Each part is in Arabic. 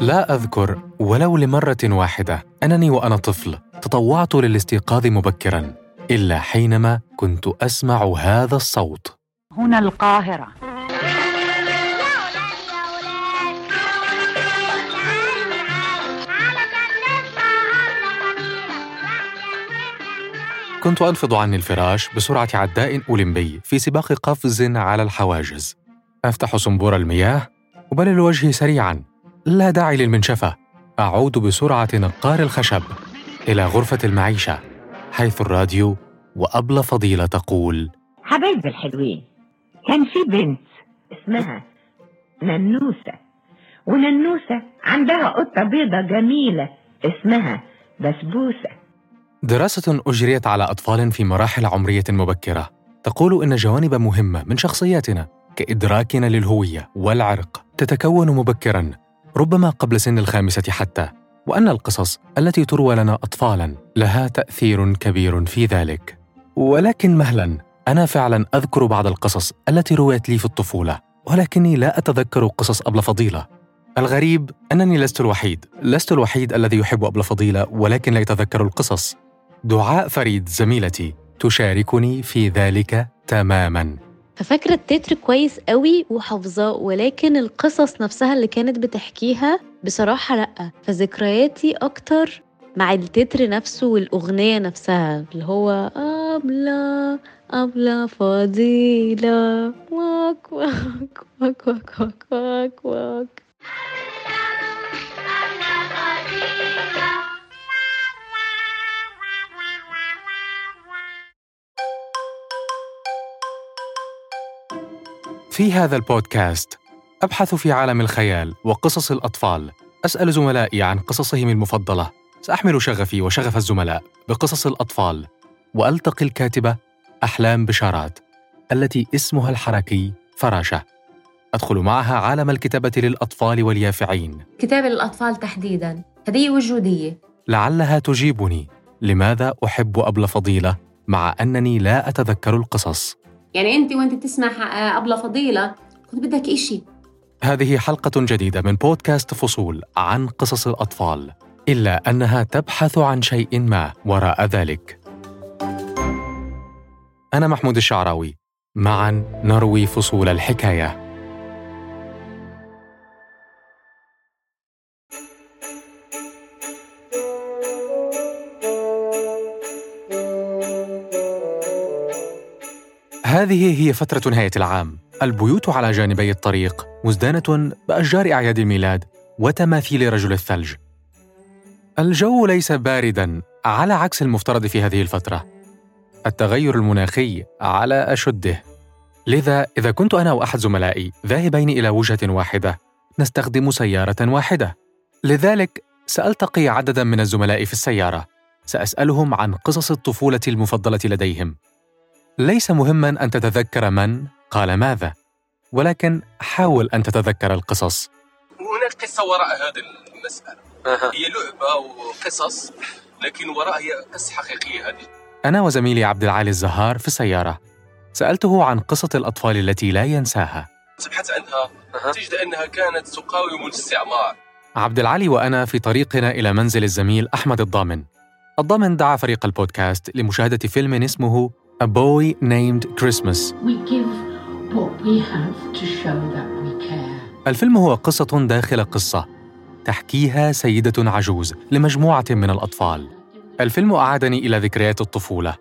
لا أذكر ولو لمرة واحدة أنني وأنا طفل تطوعت للاستيقاظ مبكرا إلا حينما كنت أسمع هذا الصوت. هنا القاهرة. كنت أنفض عني الفراش بسرعة عداء أولمبي في سباق قفز على الحواجز. أفتح صنبور المياه أبلل وجهي سريعا. لا داعي للمنشفة. أعود بسرعة نقار الخشب إلى غرفة المعيشة حيث الراديو وأبلة فضيلة تقول حبايبي الحلوين كان في بنت اسمها ننوسة وننوسة عندها قطة بيضة جميلة اسمها بسبوسة. دراسة أجريت على أطفال في مراحل عمرية مبكرة تقول إن جوانب مهمة من شخصياتنا كإدراكنا للهوية والعرق تتكون مبكرا. ربما قبل سن الخامسة حتى وأن القصص التي تروى لنا أطفالا لها تأثير كبير في ذلك. ولكن مهلا أنا فعلا أذكر بعض القصص التي رويت لي في الطفولة ولكني لا أتذكر قصص أبلة فضيلة. الغريب أنني لست الوحيد لست الوحيد الذي يحب أبلة فضيلة ولكن لا يتذكر القصص. دعاء فريد زميلتي تشاركني في ذلك تماما. ففاكرة التتر كويس قوي وحافظاه ولكن القصص نفسها اللي كانت بتحكيها بصراحة لأ فذكرياتي أكتر مع التتر نفسه والأغنية نفسها اللي هو أبلة أبلة فضيلة واك واك واك واك واك واك, واك. في هذا البودكاست. أبحث في عالم الخيال وقصص الأطفال. أسأل زملائي عن قصصهم المفضلة. سأحمل شغفي وشغف الزملاء بقصص الأطفال. وألتقي الكاتبة أحلام بشارات التي اسمها الحركي فراشة. أدخل معها عالم الكتابة للأطفال واليافعين. كتابة للأطفال تحديداً. هدية وجودية. لعلها تجيبني. لماذا أحب أبلة فضيلة مع أنني لا أتذكر القصص؟ يعني أنت وأنت بتسمع أبلة فضيلة كنت بدك إشي. هذه حلقة جديدة من بودكاست فصول عن قصص الأطفال إلا أنها تبحث عن شيء ما وراء ذلك. أنا محمود الشعراوي معا نروي فصول الحكاية. هذه هي فترة نهاية العام. البيوت على جانبي الطريق مزدانة بأشجار أعياد الميلاد وتماثيل رجل الثلج. الجو ليس باردا على عكس المفترض في هذه الفترة. التغير المناخي على أشده. لذا إذا كنت أنا وأحد زملائي ذاهبين إلى وجهة واحدة نستخدم سيارة واحدة. لذلك سألتقي عددا من الزملاء في السيارة. سأسألهم عن قصص الطفولة المفضلة لديهم. ليس مهما أن تتذكر من قال ماذا ولكن حاول أن تتذكر القصص. هناك قصة وراء هذه المسألة. هي لعبة وقصص لكن وراء هي قصة حقيقية هذه. أنا وزميلي عبد العالي الزهار في السيارة. سألته عن قصة الأطفال التي لا ينساها. تبحث عنها تجد أنها كانت تقاوم الاستعمار. عبد العالي وأنا في طريقنا إلى منزل الزميل أحمد الضامن. الضامن دعا فريق البودكاست لمشاهدة فيلم اسمه A Boy Named Christmas. We give what we have to show that we care. الفيلم هو قصة داخل قصة. تحكيها سيدة عجوز لمجموعة من الأطفال. الفيلم أعادني إلى ذكريات الطفولة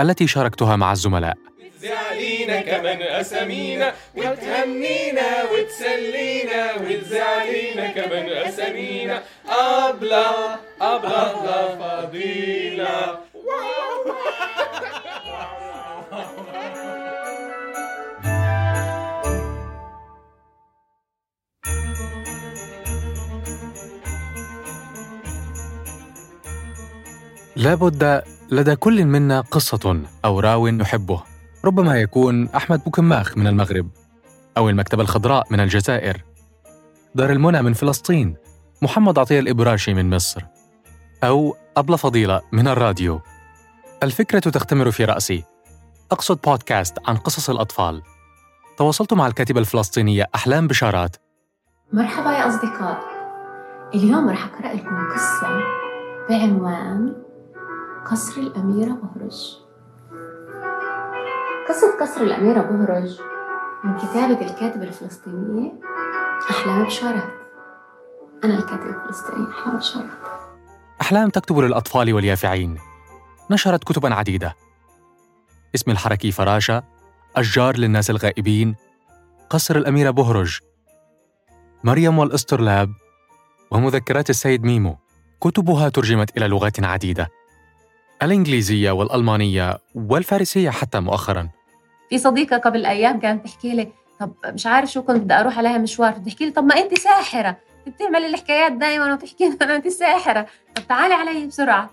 التي شاركتها مع الزملاء. تزعلينا كمان أسامينا وتهنينا وتسلينا وتزعلينا كمان أسامينا. أبلة أبلة فضيلة لابد لدى كل منا قصة أو راو نحبه. ربما يكون أحمد بوكماخ من المغرب أو المكتبة الخضراء من الجزائر. دار المنى من فلسطين محمد عطية الإبراشي من مصر أو أبلة فضيلة من الراديو. الفكرة تختمر في رأسي. أقصد بودكاست عن قصص الأطفال. تواصلت مع الكاتبة الفلسطينية أحلام بشارات. مرحبا يا أصدقاء. اليوم رح أقرأ لكم قصة بعنوان قصر الأميرة بهرج. قصة قصر الأميرة بهرج من كتابة الكاتبة الفلسطينية أحلام بشارات. أنا الكاتبة الفلسطينية أحلام بشارات. أحلام تكتب للأطفال واليافعين. نشرت كتبا عديدة. اسم الحركي فراشة أشجار للناس الغائبين قصر الأميرة بهرج. مريم والإسطرلاب ومذكرات السيد ميمو. كتبها ترجمت إلى لغات عديدة. الإنجليزية والألمانية والفارسية حتى مؤخراً. في صديقة قبل أيام كانت تحكي لي طب مش عارف شو كنت بدي أروح عليها مشوار بتحكي لي طب ما أنت ساحرة. بتعملي الحكايات دائما وتحكي لي أنا أنت ساحرة. طب تعالي علي بسرعة.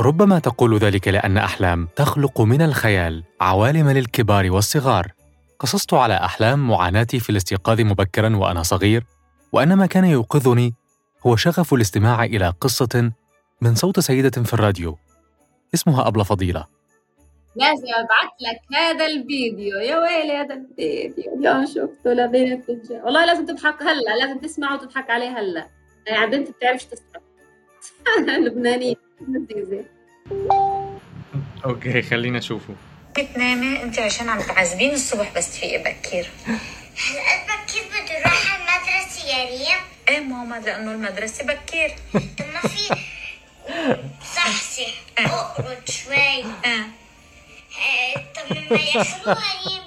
ربما تقول ذلك لأن أحلام تخلق من الخيال عوالم للكبار والصغار. قصصت على أحلام معاناتي في الاستيقاظ مبكرا وأنا صغير وأن ما كان يوقظني هو شغف الاستماع إلى قصة من صوت سيدة في الراديو. اسمها أبلة فضيلة. لازم ابعث لك هذا الفيديو. يا ويلي هذا الفيديو. اليوم شفته لبنت والله لازم تضحك هلا لازم تسمعه وتضحك عليه هلا. يعني بنت بتعرفش تسمع. لبنانية أوكي خلينا نشوفه. بتنامي أنت عشان عم تعذبين الصبح بس تفيقي بكير. هالقد بكير بدي أروح على المدرسة يا ريم إيه ماما لأنه المدرسة بكير. طب ما في صحصح اقرد شوي أه. آه، طب ريم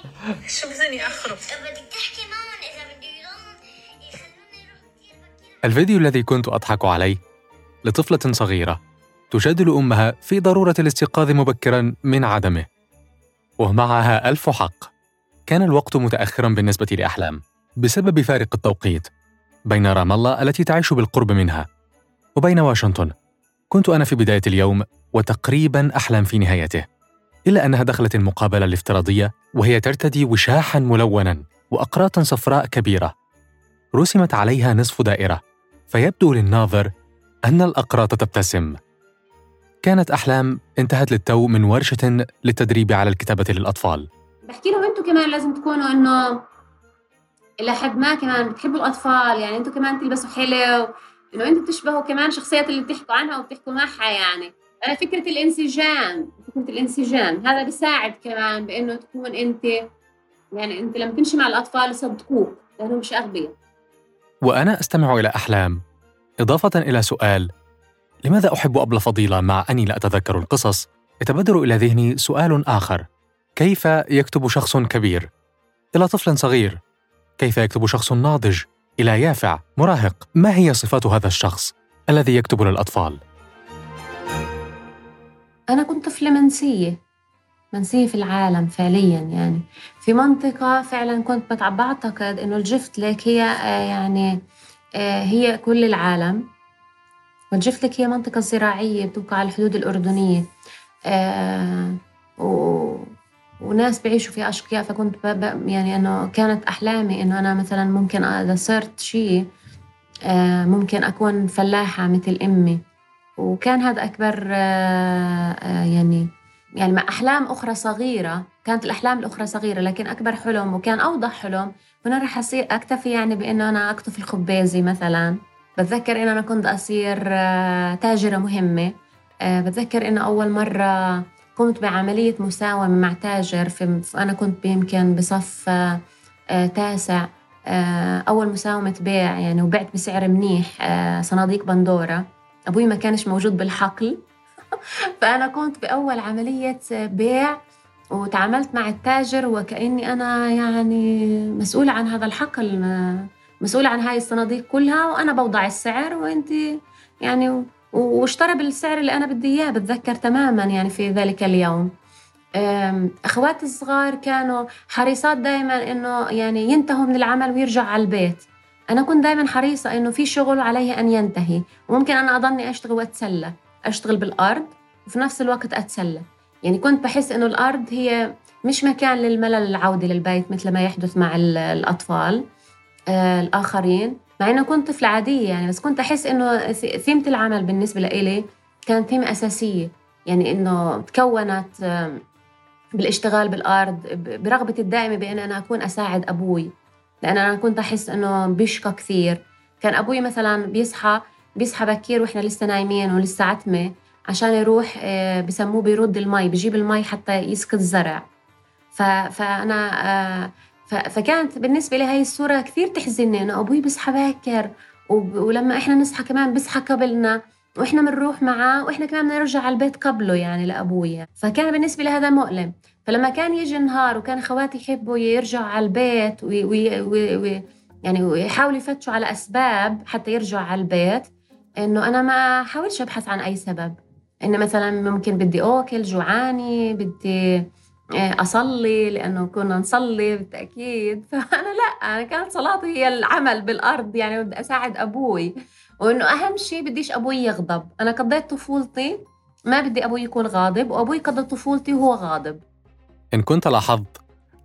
شو بدني أخرب. طب بدك تحكي معهم إذا بده بكير الفيديو الذي كنت أضحك عليه لطفلة صغيرة تجادل أمها في ضرورة الاستيقاظ مبكرا من عدمه ومعها ألف حق. كان الوقت متأخرا بالنسبة لأحلام بسبب فارق التوقيت بين رام الله التي تعيش بالقرب منها وبين واشنطن كنت أنا في بداية اليوم وتقريبا أحلام في نهايته إلا أنها دخلت المقابلة الافتراضية وهي ترتدي وشاحا ملونا وأقراطا صفراء كبيرة. رسمت عليها نصف دائرة فيبدو للناظر أن الأقراط تبتسم. كانت أحلام انتهت للتو من ورشة للتدريب على الكتابة للأطفال. بحكي لهم أنتم كمان لازم تكونوا إنه إلى حد ما كمان بتحبوا الأطفال يعني أنتم كمان تلبسوا حلو انه أنتم بتشبهوا كمان شخصيات اللي بتحكوا عنها وبتحكوا معها يعني. أنا فكرة الانسجام فكرة الانسجام هذا بيساعد كمان بإنه تكون أنت يعني أنت لما تمشي مع الأطفال يصدقوك لأنهم مش أغبياء. وأنا أستمع إلى أحلام. إضافة إلى سؤال لماذا أحب أبلة فضيلة مع أني لا أتذكر القصص؟ يتبادر إلى ذهني سؤال آخر. كيف يكتب شخص كبير؟ إلى طفل صغير. كيف يكتب شخص ناضج؟ إلى يافع مراهق. ما هي صفات هذا الشخص الذي يكتب للأطفال؟ أنا كنت طفلة منسية. منسية في العالم فعليا يعني. في منطقة فعلا كنت بعتقد إنه الجفت لك هي آه، يعني آه، هي كل العالم. والجفت لك هي منطقة زراعية بتوقع على الحدود الأردنية. آه، و... وناس بيعيشوا في أشقياء فكنت. يعني إنه كانت أحلامي إنه أنا مثلا ممكن إذا صرت شيء آه، ممكن أكون فلاحة مثل أمي. وكان هذا أكبر آه، آه، يعني يعني مع أحلام أخرى صغيرة كانت الأحلام الأخرى صغيرة لكن أكبر حلم وكان أوضح حلم. كنا رح أصير أكتفي يعني بإنه أنا أقطف الخبازي مثلا. بتذكر إنه أنا كنت أصير تاجرة مهمة. بتذكر إنه أول مرة قمت بعملية مساومة مع تاجر في أنا كنت يمكن بصف آه، تاسع آه، أول مساومة بيع يعني وبعت بسعر منيح آه، صناديق بندورة. أبوي ما كانش موجود بالحقل. فأنا كنت بأول عملية بيع وتعاملت مع التاجر وكأني أنا يعني مسؤولة عن هذا الحقل مسؤولة عن هاي الصناديق كلها وأنا بوضع السعر وأنت يعني واشترى بالسعر اللي أنا بدي إياه بتذكر تماما يعني في ذلك اليوم. أخواتي الصغار كانوا حريصات دائما إنه يعني ينتهوا من العمل ويرجعوا على البيت. أنا كنت دائما حريصة إنه في شغل عليه أن ينتهي وممكن أنا أضلني أشتغل وأتسلى. أشتغل بالأرض وفي نفس الوقت أتسلى. يعني كنت بحس إنه الأرض هي مش مكان للملل العودة للبيت مثل ما يحدث مع ال- الأطفال. آه الآخرين. مع إنه كنت طفلة عادية يعني بس كنت أحس إنه ث- ثيمة العمل بالنسبة لإلي كانت ثيمة أساسية. يعني إنه تكونت بالاشتغال بالأرض ب- برغبتي الدائمة بإن أنا أكون أساعد أبوي. لأن أنا كنت أحس إنه بيشقى كثير. كان أبوي مثلا بيصحى بيصحى بكير وإحنا لسه نايمين ولسه عتمة عشان يروح آه، بسموه بيرد المي بجيب المي حتى يسقي الزرع. فأنا آه، فكانت بالنسبة لي هاي الصورة كثير تحزنني إنه أبوي بيصحى باكر ولما إحنا نصحى كمان بيصحى قبلنا وإحنا بنروح معاه وإحنا كمان بنرجع على البيت قبله يعني لابويا فكان بالنسبة لي هذا مؤلم. فلما كان يجي النهار وكان خواتي يحبوا يرجعوا على البيت وي وي وي وي يعني ويحاولوا يفتشوا على أسباب حتى يرجعوا على البيت إنه أنا ما حاولش أبحث عن أي سبب. إنه مثلا ممكن بدي اكل جوعاني بدي أصلي لأنه كنا نصلي بالتأكيد. فأنا لا أنا كانت صلاتي هي العمل بالأرض يعني بدي أساعد أبوي. وإنه أهم شيء بديش أبوي يغضب. أنا قضيت طفولتي ما بدي أبوي يكون غاضب وأبوي قضى طفولتي وهو غاضب. إن كنت لاحظت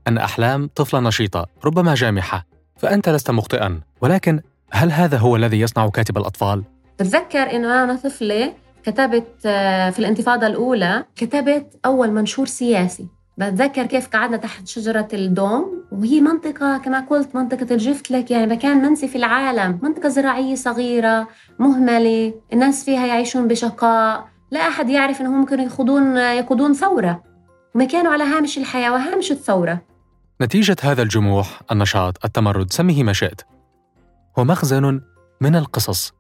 أن أحلام طفلة نشيطة ربما جامحة فأنت لست مخطئا. ولكن هل هذا هو الذي يصنع كاتب الأطفال؟ بتذكر إنه أنا طفلة كتبت آه، في الانتفاضة الأولى كتبت أول منشور سياسي. بتذكر كيف قعدنا تحت شجرة الدوم؟ وهي منطقة كما قلت منطقة الجفت لك يعني مكان منسي في العالم منطقة زراعية صغيرة مهملة الناس فيها يعيشون بشقاء لا أحد يعرف أنهم ممكن يخوضون يقودون ثورة. ما كانوا على هامش الحياة وهامش الثورة. نتيجة هذا الجموح، النشاط، التمرد، سميه ما شئت، هو مخزن من القصص.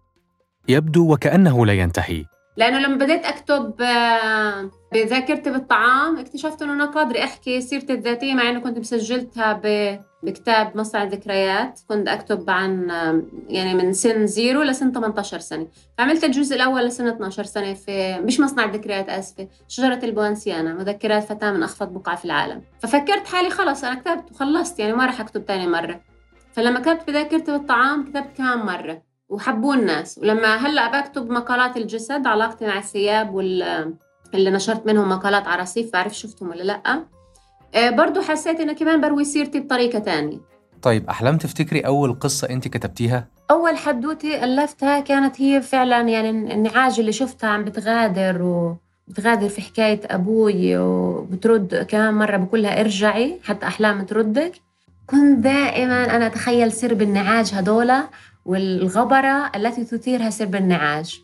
يبدو وكأنه لا ينتهي. لأنه لما بديت أكتب آه، بذاكرتي بالطعام اكتشفت إنه أنا قادرة أحكي سيرتي الذاتية مع إنه كنت مسجلتها ب- بكتاب مصنع الذكريات كنت أكتب عن آه، يعني من سن zero لسن 18 سنة. فعملت الجزء الأول لسن 12 سنة في مش مصنع الذكريات آسفة شجرة البوانسيانا مذكرات فتاه من أخفض بقعة في العالم. ففكرت حالي خلص أنا كتبت وخلصت يعني ما راح أكتب تاني مرة. فلما كتبت بذاكرتي بالطعام كتبت كمان مرة. وحبوه الناس. ولما هلأ بكتب مقالات الجسد علاقتي مع الثياب وال اللي نشرت منهم مقالات على رصيف بعرف شفتهم ولا لأ. آه، برضو حسيت إنه كمان بروي سيرتي بطريقة تانية. طيب أحلام تفتكري أول قصة أنت كتبتيها؟ أول حدوته ألفتها كانت هي فعلا يعني النعاج اللي شفتها عم بتغادر وبتغادر في حكاية أبوي وبترد كمان مرة بقولها ارجعي حتى أحلام تردك. كنت دائما أنا أتخيل سرب النعاج هدول. والغبرة التي تثيرها سرب النعاج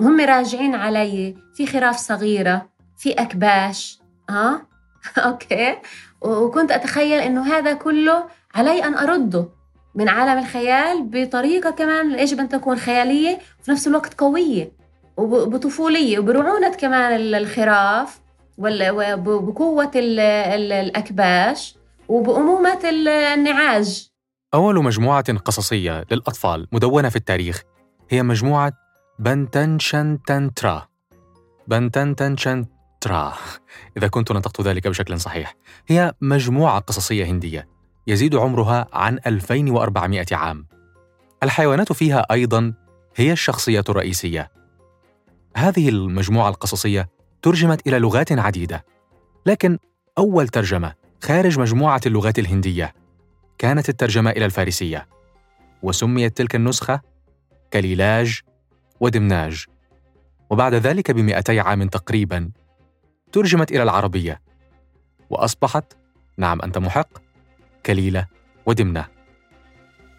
هم راجعين علي في خراف صغيرة في أكباش ها؟ أوكي. وكنت أتخيل إنه هذا كله علي أن أرده من عالم الخيال بطريقة كمان يجب ان تكون خيالية وفي نفس الوقت قوية وبطفولية وبرعونة كمان ال- الخراف وال- وبقوه ال- ال- الأكباش وبأمومة ال- النعاج أول مجموعة قصصية للأطفال مدونة في التاريخ هي مجموعة بنتشتنترا. بنتشتنترا. إذا كنت نطقت ذلك بشكل صحيح. هي مجموعة قصصية هندية يزيد عمرها عن 2400 عام. الحيوانات فيها أيضا هي الشخصية الرئيسية. هذه المجموعة القصصية ترجمت إلى لغات عديدة لكن أول ترجمة خارج مجموعة اللغات الهندية كانت الترجمة إلى الفارسية وسميت تلك النسخة كليلاج ودمناج. وبعد ذلك بمئتي عام تقريبا ترجمت إلى العربية وأصبحت نعم أنت محق كليلة ودمنة.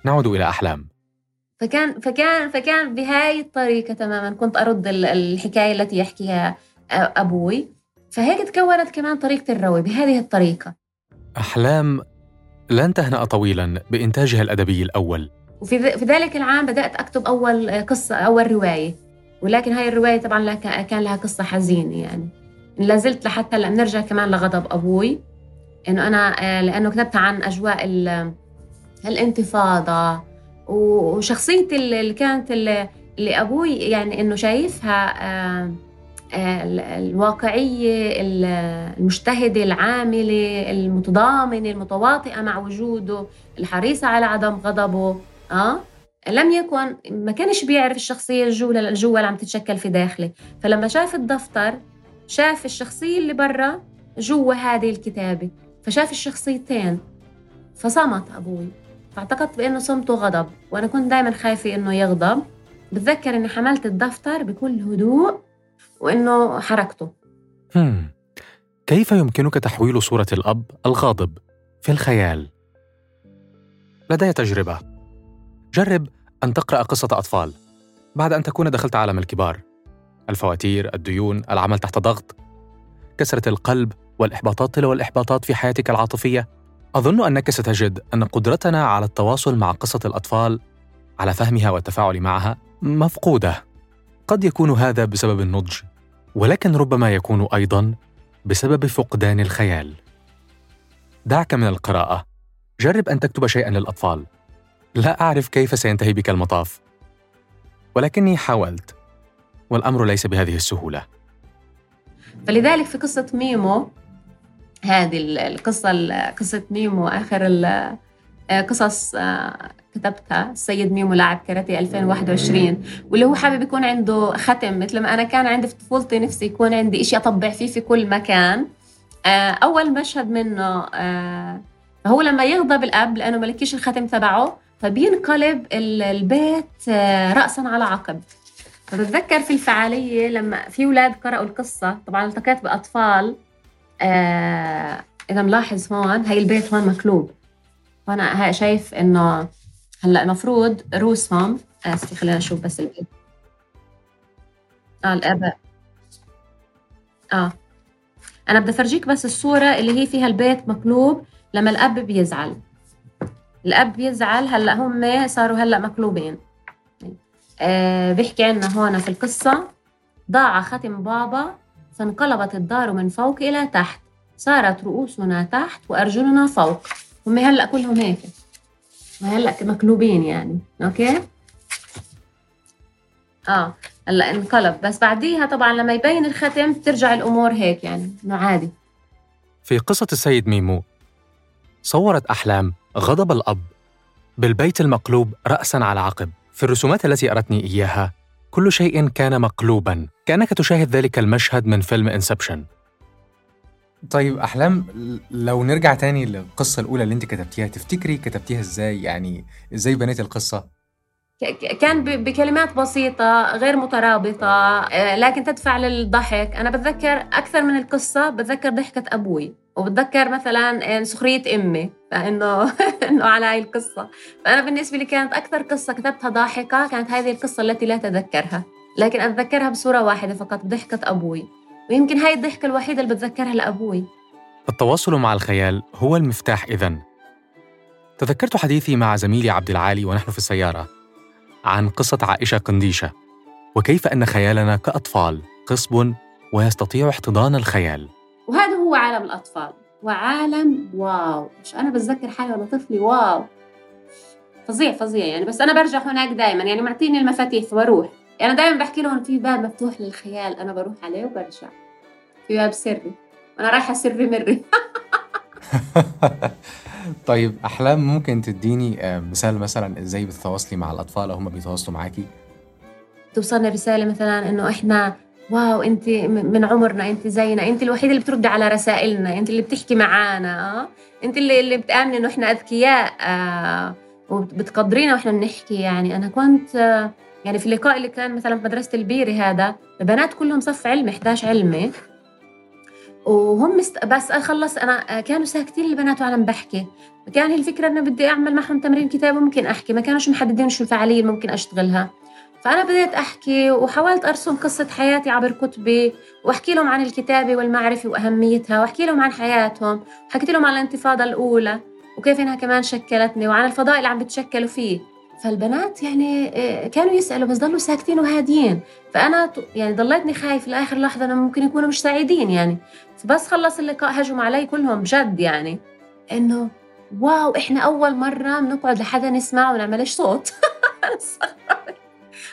نعود إلى أحلام. فكان فكان فكان بهاي الطريقة تماما كنت أرد ال- الحكاية التي يحكيها أ- أبوي. فهيك تكونت كمان طريقة الروي بهذه الطريقة. أحلام لن تهنأ طويلا بإنتاجها الأدبي الأول. وفي في ذلك العام بدأت أكتب أول قصة أول رواية. ولكن هاي الرواية طبعا كان لها قصة حزينة يعني. لا زلت لحتى هلا بنرجع كمان لغضب أبوي. إنه أنا آه، لأنه كتبت عن أجواء ال- الانتفاضة. و- وشخصيتي اللي كانت اللي, أبوي يعني إنه شايفها آه، آه، ال- الواقعية ال- المجتهدة العاملة المتضامنة المتواطئة مع وجوده الحريصة على عدم غضبه آه؟ لم يكن ما كانش بيعرف الشخصية الجوا الجوا اللي عم تتشكل في داخله. فلما شاف الدفتر شاف الشخصية اللي برا جوا هذه الكتابة فشاف الشخصيتين فصمت أبوي. فاعتقدت بأنه صمته غضب وأنا كنت دائما خايفة إنه يغضب. بتذكر إني حملت الدفتر بكل هدوء وإنه حركته هم. كيف يمكنك تحويل صورة الأب الغاضب في الخيال؟ لدي تجربة. جرب أن تقرأ قصة أطفال. بعد أن تكون دخلت عالم الكبار الفواتير، الديون، العمل تحت ضغط كسرة القلب والإحباطات تلو الإحباطات في حياتك العاطفية أظن أنك ستجد أن قدرتنا على التواصل مع قصة الأطفال على فهمها والتفاعل معها مفقودة قد يكون هذا بسبب النضج ولكن ربما يكون أيضاً بسبب فقدان الخيال. دعك من القراءة. جرب أن تكتب شيئا للأطفال. لا أعرف كيف سينتهي بك المطاف. ولكني حاولت. والأمر ليس بهذه السهولة. فلذلك في قصة ميمو هذه القصة قصة ميمو آخر القصص آه، كتبتها السيد ميمو لاعب كاراتيه 2021 واللي هو حابب يكون عنده ختم مثل ما أنا كان عندي في طفولتي نفسي يكون عندي إشي أطبع فيه في كل مكان. آه، أول مشهد منه آه، هو لما يغضب الأب لأنه ملكيش الختم تبعه فبينقلب البيت رأسا على عقب. فبتذكر في الفعالية لما في أولاد قرأوا القصة طبعا التقيت بأطفال آه إذا ملاحظ هون هاي البيت هون مقلوب وأنا شايف إنه هلأ المفروض روسهم آسفة آه، خلينا نشوف بس البيت آه الآباء آه. أنا بدي أفرجيك بس الصورة اللي هي فيها البيت مقلوب لما الأب بيزعل. الأب بيزعل هلأ هم صاروا هلأ مقلوبين آه بيحكي عنا هون في القصة ضاع ختم بابا فانقلبت الدار من فوق إلى تحت. صارت رؤوسنا تحت وأرجلنا فوق. هم هلأ كلهم هيك. هلأ مقلوبين يعني. أوكي؟ آه. هلأ انقلب. بس بعديها طبعا لما يبين الختم بترجع الأمور هيك يعني. إنه عادي. في قصة السيد ميمو صورت أحلام غضب الأب بالبيت المقلوب رأسا على عقب. في الرسومات التي أرتني إياها كل شيء كان مقلوبا. كأنك تشاهد ذلك المشهد من فيلم انسبشن طيب أحلام لو نرجع تاني للقصة الأولى اللي أنت كتبتيها تفتكري كتبتيها إزاي؟ يعني إزاي بنيت القصة؟ كان بكلمات بسيطة غير مترابطة آه، لكن تدفع للضحك. أنا بتذكر أكثر من القصة بتذكر ضحكة أبوي وبتذكر مثلا سخرية أمي فإنه إنه على هاي القصة. فأنا بالنسبة لي كانت أكثر قصة كتبتها ضاحكة كانت هذه القصة التي لا أتذكرها لكن أتذكرها بصورة واحدة فقط ضحكة أبوي. ويمكن هاي الضحكة الوحيدة اللي بتذكرها لأبوي. التواصل مع الخيال هو المفتاح إذن. تذكرت حديثي مع زميلي عبد العالي ونحن في السيارة عن قصة عائشة قنديشة وكيف أن خيالنا كأطفال قصب ويستطيع احتضان الخيال. وهذا هو عالم الأطفال وعالم واو. مش أنا بتذكر حالي وأنا طفلي واو. فظيع فظيع يعني. بس أنا برجع هناك دائما يعني معطيني المفاتيح وبروح يعني أنا دائما بحكي لهم في باب مفتوح للخيال أنا بروح عليه وبرجع. في باب سري. وأنا رايحة سري مري. طيب أحلام ممكن تديني آه، مثال مثلا إزاي بتتواصلي مع الأطفال أو هم بيتواصلوا معاكي؟ توصلنا رسالة مثلا إنه إحنا واو انت من عمرنا انت زينا انت الوحيدة اللي بتردي على رسائلنا انت اللي بتحكي معانا آه؟ انت اللي اللي بتآمني إنه إحنا أذكياء آه وبتقدرينا وإحنا بنحكي يعني. أنا كنت آه يعني في اللقاء اللي كان مثلا في مدرسة البيري هذا البنات كلهم صف علمي 11 علمي. وهم مست... بس أخلص أنا كانوا ساكتين البنات وأنا بحكي. كان هي الفكرة إنه بدي أعمل معهم تمرين كتاب ممكن أحكي. ما كانوش محددين شو الفعالية اللي ممكن أشتغلها. فأنا بديت أحكي وحاولت أرسم قصة حياتي عبر كتبي وأحكي لهم عن الكتابة والمعرفة وأهميتها وأحكي لهم عن حياتهم. وحكيت لهم عن الانتفاضة الأولى وكيف إنها كمان شكلتني وعن الفضاء اللي عم بتشكلوا فيه. فالبنات يعني آه، كانوا يسألوا بس ضلوا ساكتين وهاديين. فأنا يعني ضليتني خايف لآخر لحظة انه ممكن يكونوا مش سعيدين يعني. فبس خلص اللقاء هجموا علي كلهم جد يعني. إنه واو إحنا أول مرة بنقعد لحدا نسمع ونعملش صوت؟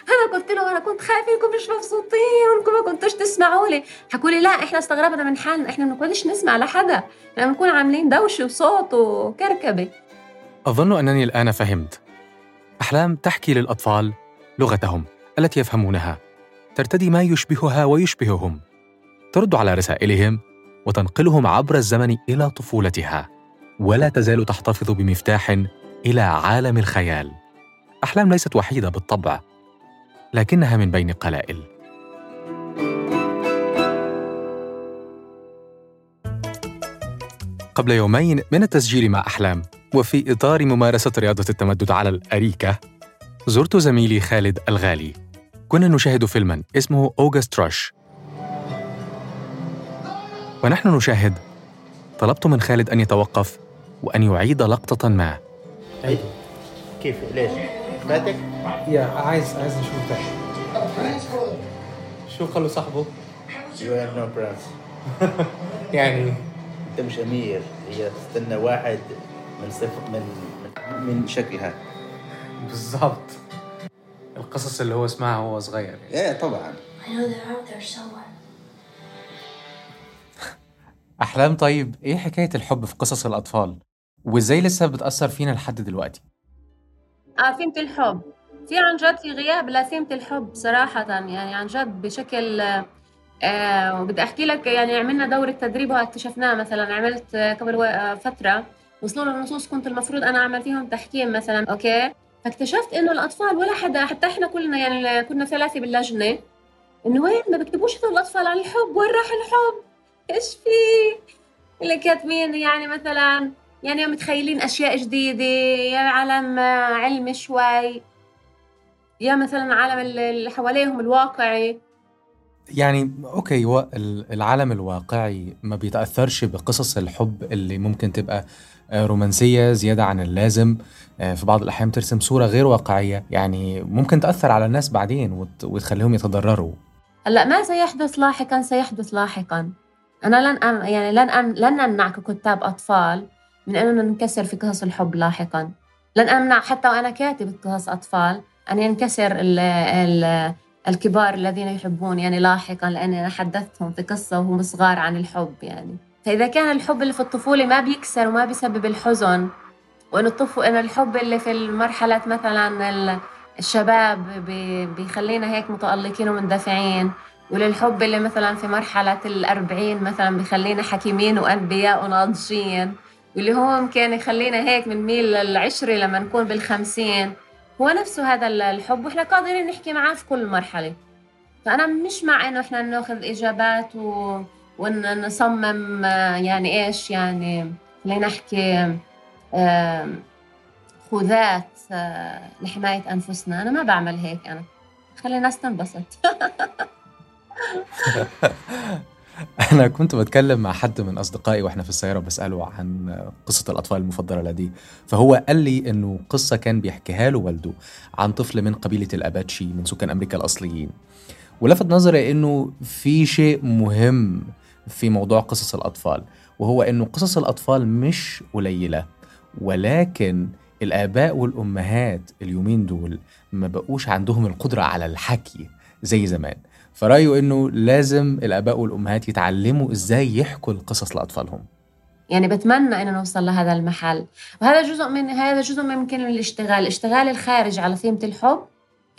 أنا قلت له أنا كنت خايفة إنكم مش مبسوطين وانكم ما كنتوش تسمعوا لي. حكوا لي لا إحنا استغربنا من حالنا إحنا ما بنقعدش نسمع لحدا. إحنا بنكون عاملين دوشة وصوت وكركبة. أظن أنني الآن فهمت. أحلام تحكي للأطفال لغتهم التي يفهمونها ترتدي ما يشبهها ويشبههم ترد على رسائلهم وتنقلهم عبر الزمن إلى طفولتها ولا تزال تحتفظ بمفتاح إلى عالم الخيال. أحلام ليست وحيدة بالطبع لكنها من بين قلائل. قبل يومين من التسجيل مع أحلام وفي إطار ممارسة رياضة التمدد على الأريكة زرت زميلي خالد الغالي. كنا نشاهد فيلما اسمه أوغست راش ونحن نشاهد. طلبت من خالد أن يتوقف وأن يعيد لقطة ما. عيد. كيف؟ ليش؟ فاتك؟ يا عايز عايز نشوف شو قال له صاحبه؟ هاف نو براس يعني. أنت مش أمير. هي تستنى واحد. من صف من من, شكلها بالظبط القصص اللي هو سمعها وهو صغير إيه طبعا. أحلام طيب إيه حكاية الحب في قصص الأطفال؟ وإزاي لسه بتأثر فينا لحد دلوقتي؟ آه ثيمة الحب في عن جد في غياب لثيمة الحب صراحة يعني عن جد بشكل آه وبدي أحكي لك يعني عملنا دورة تدريب واكتشفناه مثلا عملت آه، قبل آه، فترة وصلوا النصوص كنت المفروض أنا اعمل فيهم تحكيم مثلا أوكي؟ فاكتشفت إنه الأطفال ولا حدا حتى إحنا كلنا يعني كنا ثلاثة باللجنة. إنه وين؟ ما بيكتبوش هذول الأطفال عن الحب وين راح الحب؟ إيش في؟ اللي كاتبين يعني مثلا يعني متخيلين أشياء جديدة يا عالم علمي شوي يا مثلا عالم اللي حواليهم الواقعي. يعني ال- العالم الواقعي ما بيتأثرش بقصص الحب اللي ممكن تبقى آه، رومانسية زيادة عن اللازم. آه، في بعض الأحيان ترسم صورة غير واقعية. يعني ممكن تأثر على الناس بعدين وت- وتخليهم يتضرروا. هلا ما سيحدث لاحقا سيحدث لاحقا. أنا لن أم يعني لن أم لن امنع ككتاب أطفال من اننا ننكسر في قصص الحب لاحقا. لن أمنع حتى وأنا كاتبة قصص أطفال أن ينكسر ال ال الكبار الذين يحبون يعني لاحقا لأني أنا حدثتهم في قصة وهم صغار عن الحب يعني. فإذا كان الحب اللي في الطفولة ما بيكسر وما بيسبب الحزن وإنه الطفل إنه الحب اللي في المرحلة مثلا ال- الشباب بي- بيخلينا هيك متألقين ومندفعين وللحب اللي مثلا في مرحلة الأربعين مثلا بيخلينا حكيمين وأنبياء وناضجين واللي هو ممكن يخلينا هيك بنميل للعشرة لما نكون بالخمسين. هو نفسه هذا ال- الحب وإحنا قادرين نحكي معاه في كل مرحلة. فأنا مش مع إنه إحنا ناخذ إجابات و... ونصمم آه، يعني إيش؟ يعني خلينا نحكي خوذات آه، لحماية أنفسنا. أنا ما بعمل هيك أنا. خلي الناس تنبسط أنا كنت بتكلم مع حد من أصدقائي وإحنا في السيارة بسأله عن قصة الأطفال المفضلة لديه فهو قال لي إنه قصة كان بيحكيها له والده عن طفل من قبيلة الأباتشي من سكان أمريكا الأصليين. ولفت نظري إنه في شيء مهم في موضوع قصص الأطفال وهو إنه قصص الأطفال مش قليلة ولكن الآباء والأمهات اليومين دول ما بقوش عندهم القدرة على الحكي زي زمان. فرأيه إنه لازم الآباء والأمهات يتعلموا إزاي يحكوا القصص لأطفالهم. يعني بتمنى إنه نوصل لهذا المحل. وهذا جزء من هذا جزء من يمكن الاشتغال الاشتغال الخارج على ثيمة الحب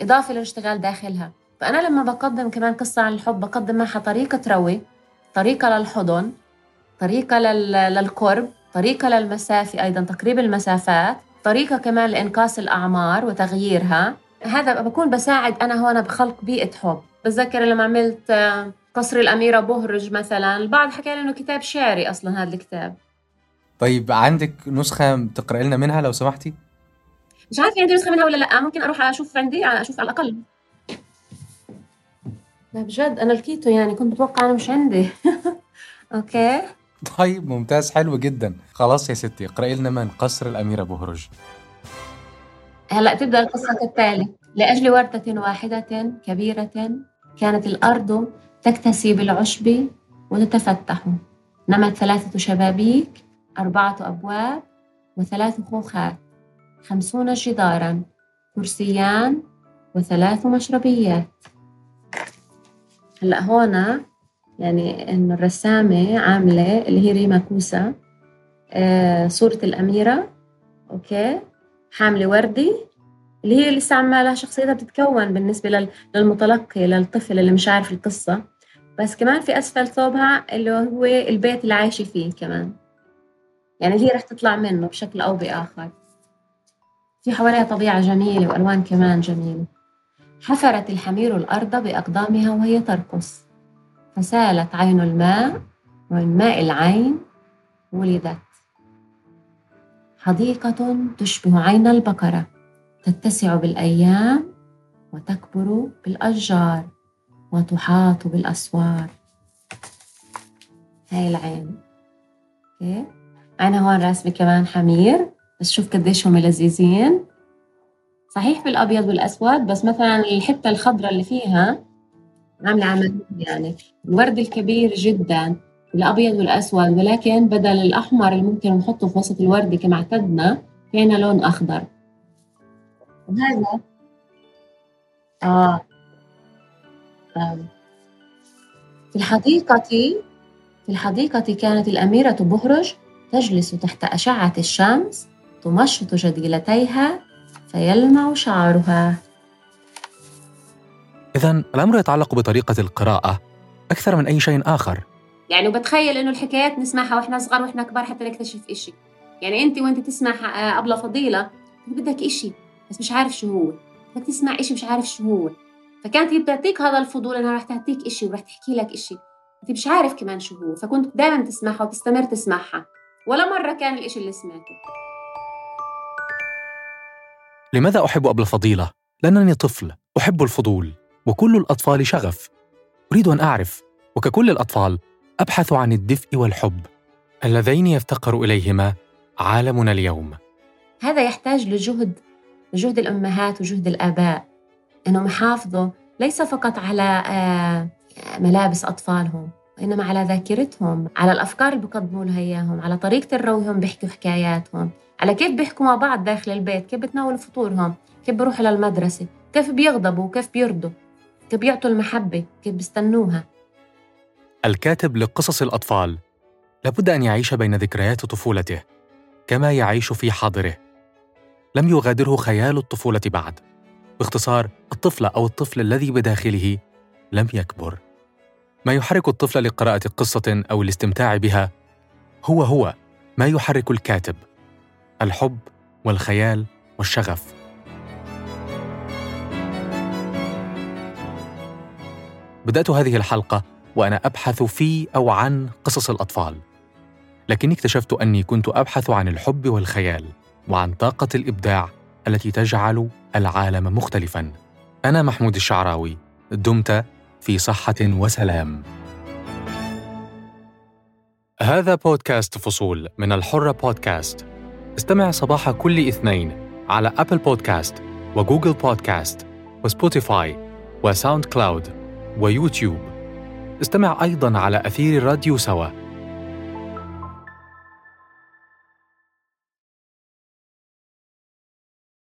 إضافة للاشتغال داخلها. فأنا لما بقدم كمان قصة عن الحب بقدم معها طريقة روي طريقة للحضن طريقة لل... للقرب طريقة للمسافة أيضا تقريب المسافات طريقة كمان لإنقاص الأعمار وتغييرها. هذا بكون بساعد أنا هون بخلق بيئة حب. بتذكر لما عملت آه، قصر الأميرة بهرج مثلا البعض حكى لي إنه كتاب شعري أصلا هذا الكتاب. طيب عندك نسخة تقرأ لنا منها لو سمحتي؟ مش عارفة عندي نسخة منها ولا لأ ممكن أروح أشوف عندي أشوف على الأقل. لا بجد أنا لقيته يعني كنت بتوقع أنا مش عندي. أوكي. طيب ممتاز حلو جدا. خلاص يا ستي اقرأي لنا من قصر الأميرة بهرج هلا تبدأ القصة كالتالي. لأجل وردة واحدة كبيرة كانت الأرض تكتسي بالعشب وتتفتح نمت ثلاثة شبابيك أربعة أبواب وثلاث خوخات خمسون جدارا كرسيان وثلاث مشربيات. هلأ هون يعني إنه الرسامة عاملة اللي هي ريما كوسا آه صورة الأميرة أوكي؟ حاملة وردي اللي هي لسه عمالها شخصيتها بتتكون بالنسبة لل- للمتلقي للطفل اللي مش عارف القصة. بس كمان في أسفل ثوبها اللي هو البيت اللي عايشة فيه كمان. يعني هي رح تطلع منه بشكل أو بآخر. في حواليها طبيعة جميلة وألوان كمان جميلة. حفرت الحمير الأرض بأقدامها وهي ترقص. فسالت عين الماء ومن ماء العين ولدت. حديقة تشبه عين البقرة تتسع بالأيام وتكبر بالأشجار وتحاط بالأسوار. هاي العين. أوكي. أنا هون راسمة كمان حمير بس شوف قديش هم لذيذين. صحيح بالأبيض والأسود بس مثلا الحتة الخضراء اللي فيها عاملة عمل يعني. الورد الكبير جدا الأبيض والأسود ولكن بدل الأحمر اللي ممكن نحطه في وسط الوردة كما اعتدنا في عنا لون أخضر. وهذا آه. آه. في الحديقة في الحديقة كانت الأميرة بهرج تجلس تحت أشعة الشمس تمشط جديلتيها فيلمع شعرها. إذا الأمر يتعلق بطريقة القراءة أكثر من أي شيء آخر. يعني وبتخيل إنه الحكايات نسمعها وإحنا صغار وإحنا كبار حتى نكتشف إشي. يعني أنت وأنت تسمع آه، أبلة فضيلة بدك إشي بس مش عارف شو هو. بدك تسمع إشي مش عارف شو هو. فكانت هي بتعطيك هذا الفضول إنها رح تعطيك إشي ورح تحكي لك إشي. أنت مش عارف كمان شو هو فكنت دائما تسمعها وتستمر تسمعها. ولا مرة كان الإشي اللي سمعته. لماذا أحب أبل الفضيلة؟ لأنني طفل أحب الفضول وكل الأطفال شغف. أريد أن أعرف وككل الأطفال أبحث عن الدفء والحب. اللذين يفتقر إليهما عالمنا اليوم. هذا يحتاج لجهد لجهد الأمهات وجهد الآباء. أنهم يحافظوا ليس فقط على آه، ملابس أطفالهم وإنما على ذاكرتهم على الأفكار اللي بقدموا لها إياهم على طريقة الروهم بيحكوا حكاياتهم. على كيف بيحكوا مع بعض داخل البيت؟ كيف بتناولوا فطورهم؟ كيف بيروحوا للمدرسة كيف بيغضبوا؟ وكيف بيرضوا؟ كيف بيعطوا المحبة؟ كيف بيستنوها؟ الكاتب لقصص الأطفال. لابد أن يعيش بين ذكريات طفولته كما يعيش في حاضره. لم يغادره خيال الطفولة بعد. باختصار الطفل أو الطفل الذي بداخله لم يكبر. ما يحرك الطفل لقراءة قصة أو الاستمتاع بها هو هو ما يحرك الكاتب. الحب والخيال والشغف. بدأت هذه الحلقة وأنا أبحث في أو عن قصص الأطفال لكني اكتشفت أني كنت أبحث عن الحب والخيال وعن طاقة الإبداع التي تجعل العالم مختلفاً. أنا محمود الشعراوي دمت في صحة وسلام. هذا بودكاست فصول من الحرة بودكاست. استمع صباح كل اثنين على أبل بودكاست و Google Podcasts وسبوتيفاي و SoundCloud ويوتيوب استمع أيضا على أثير راديو سوا.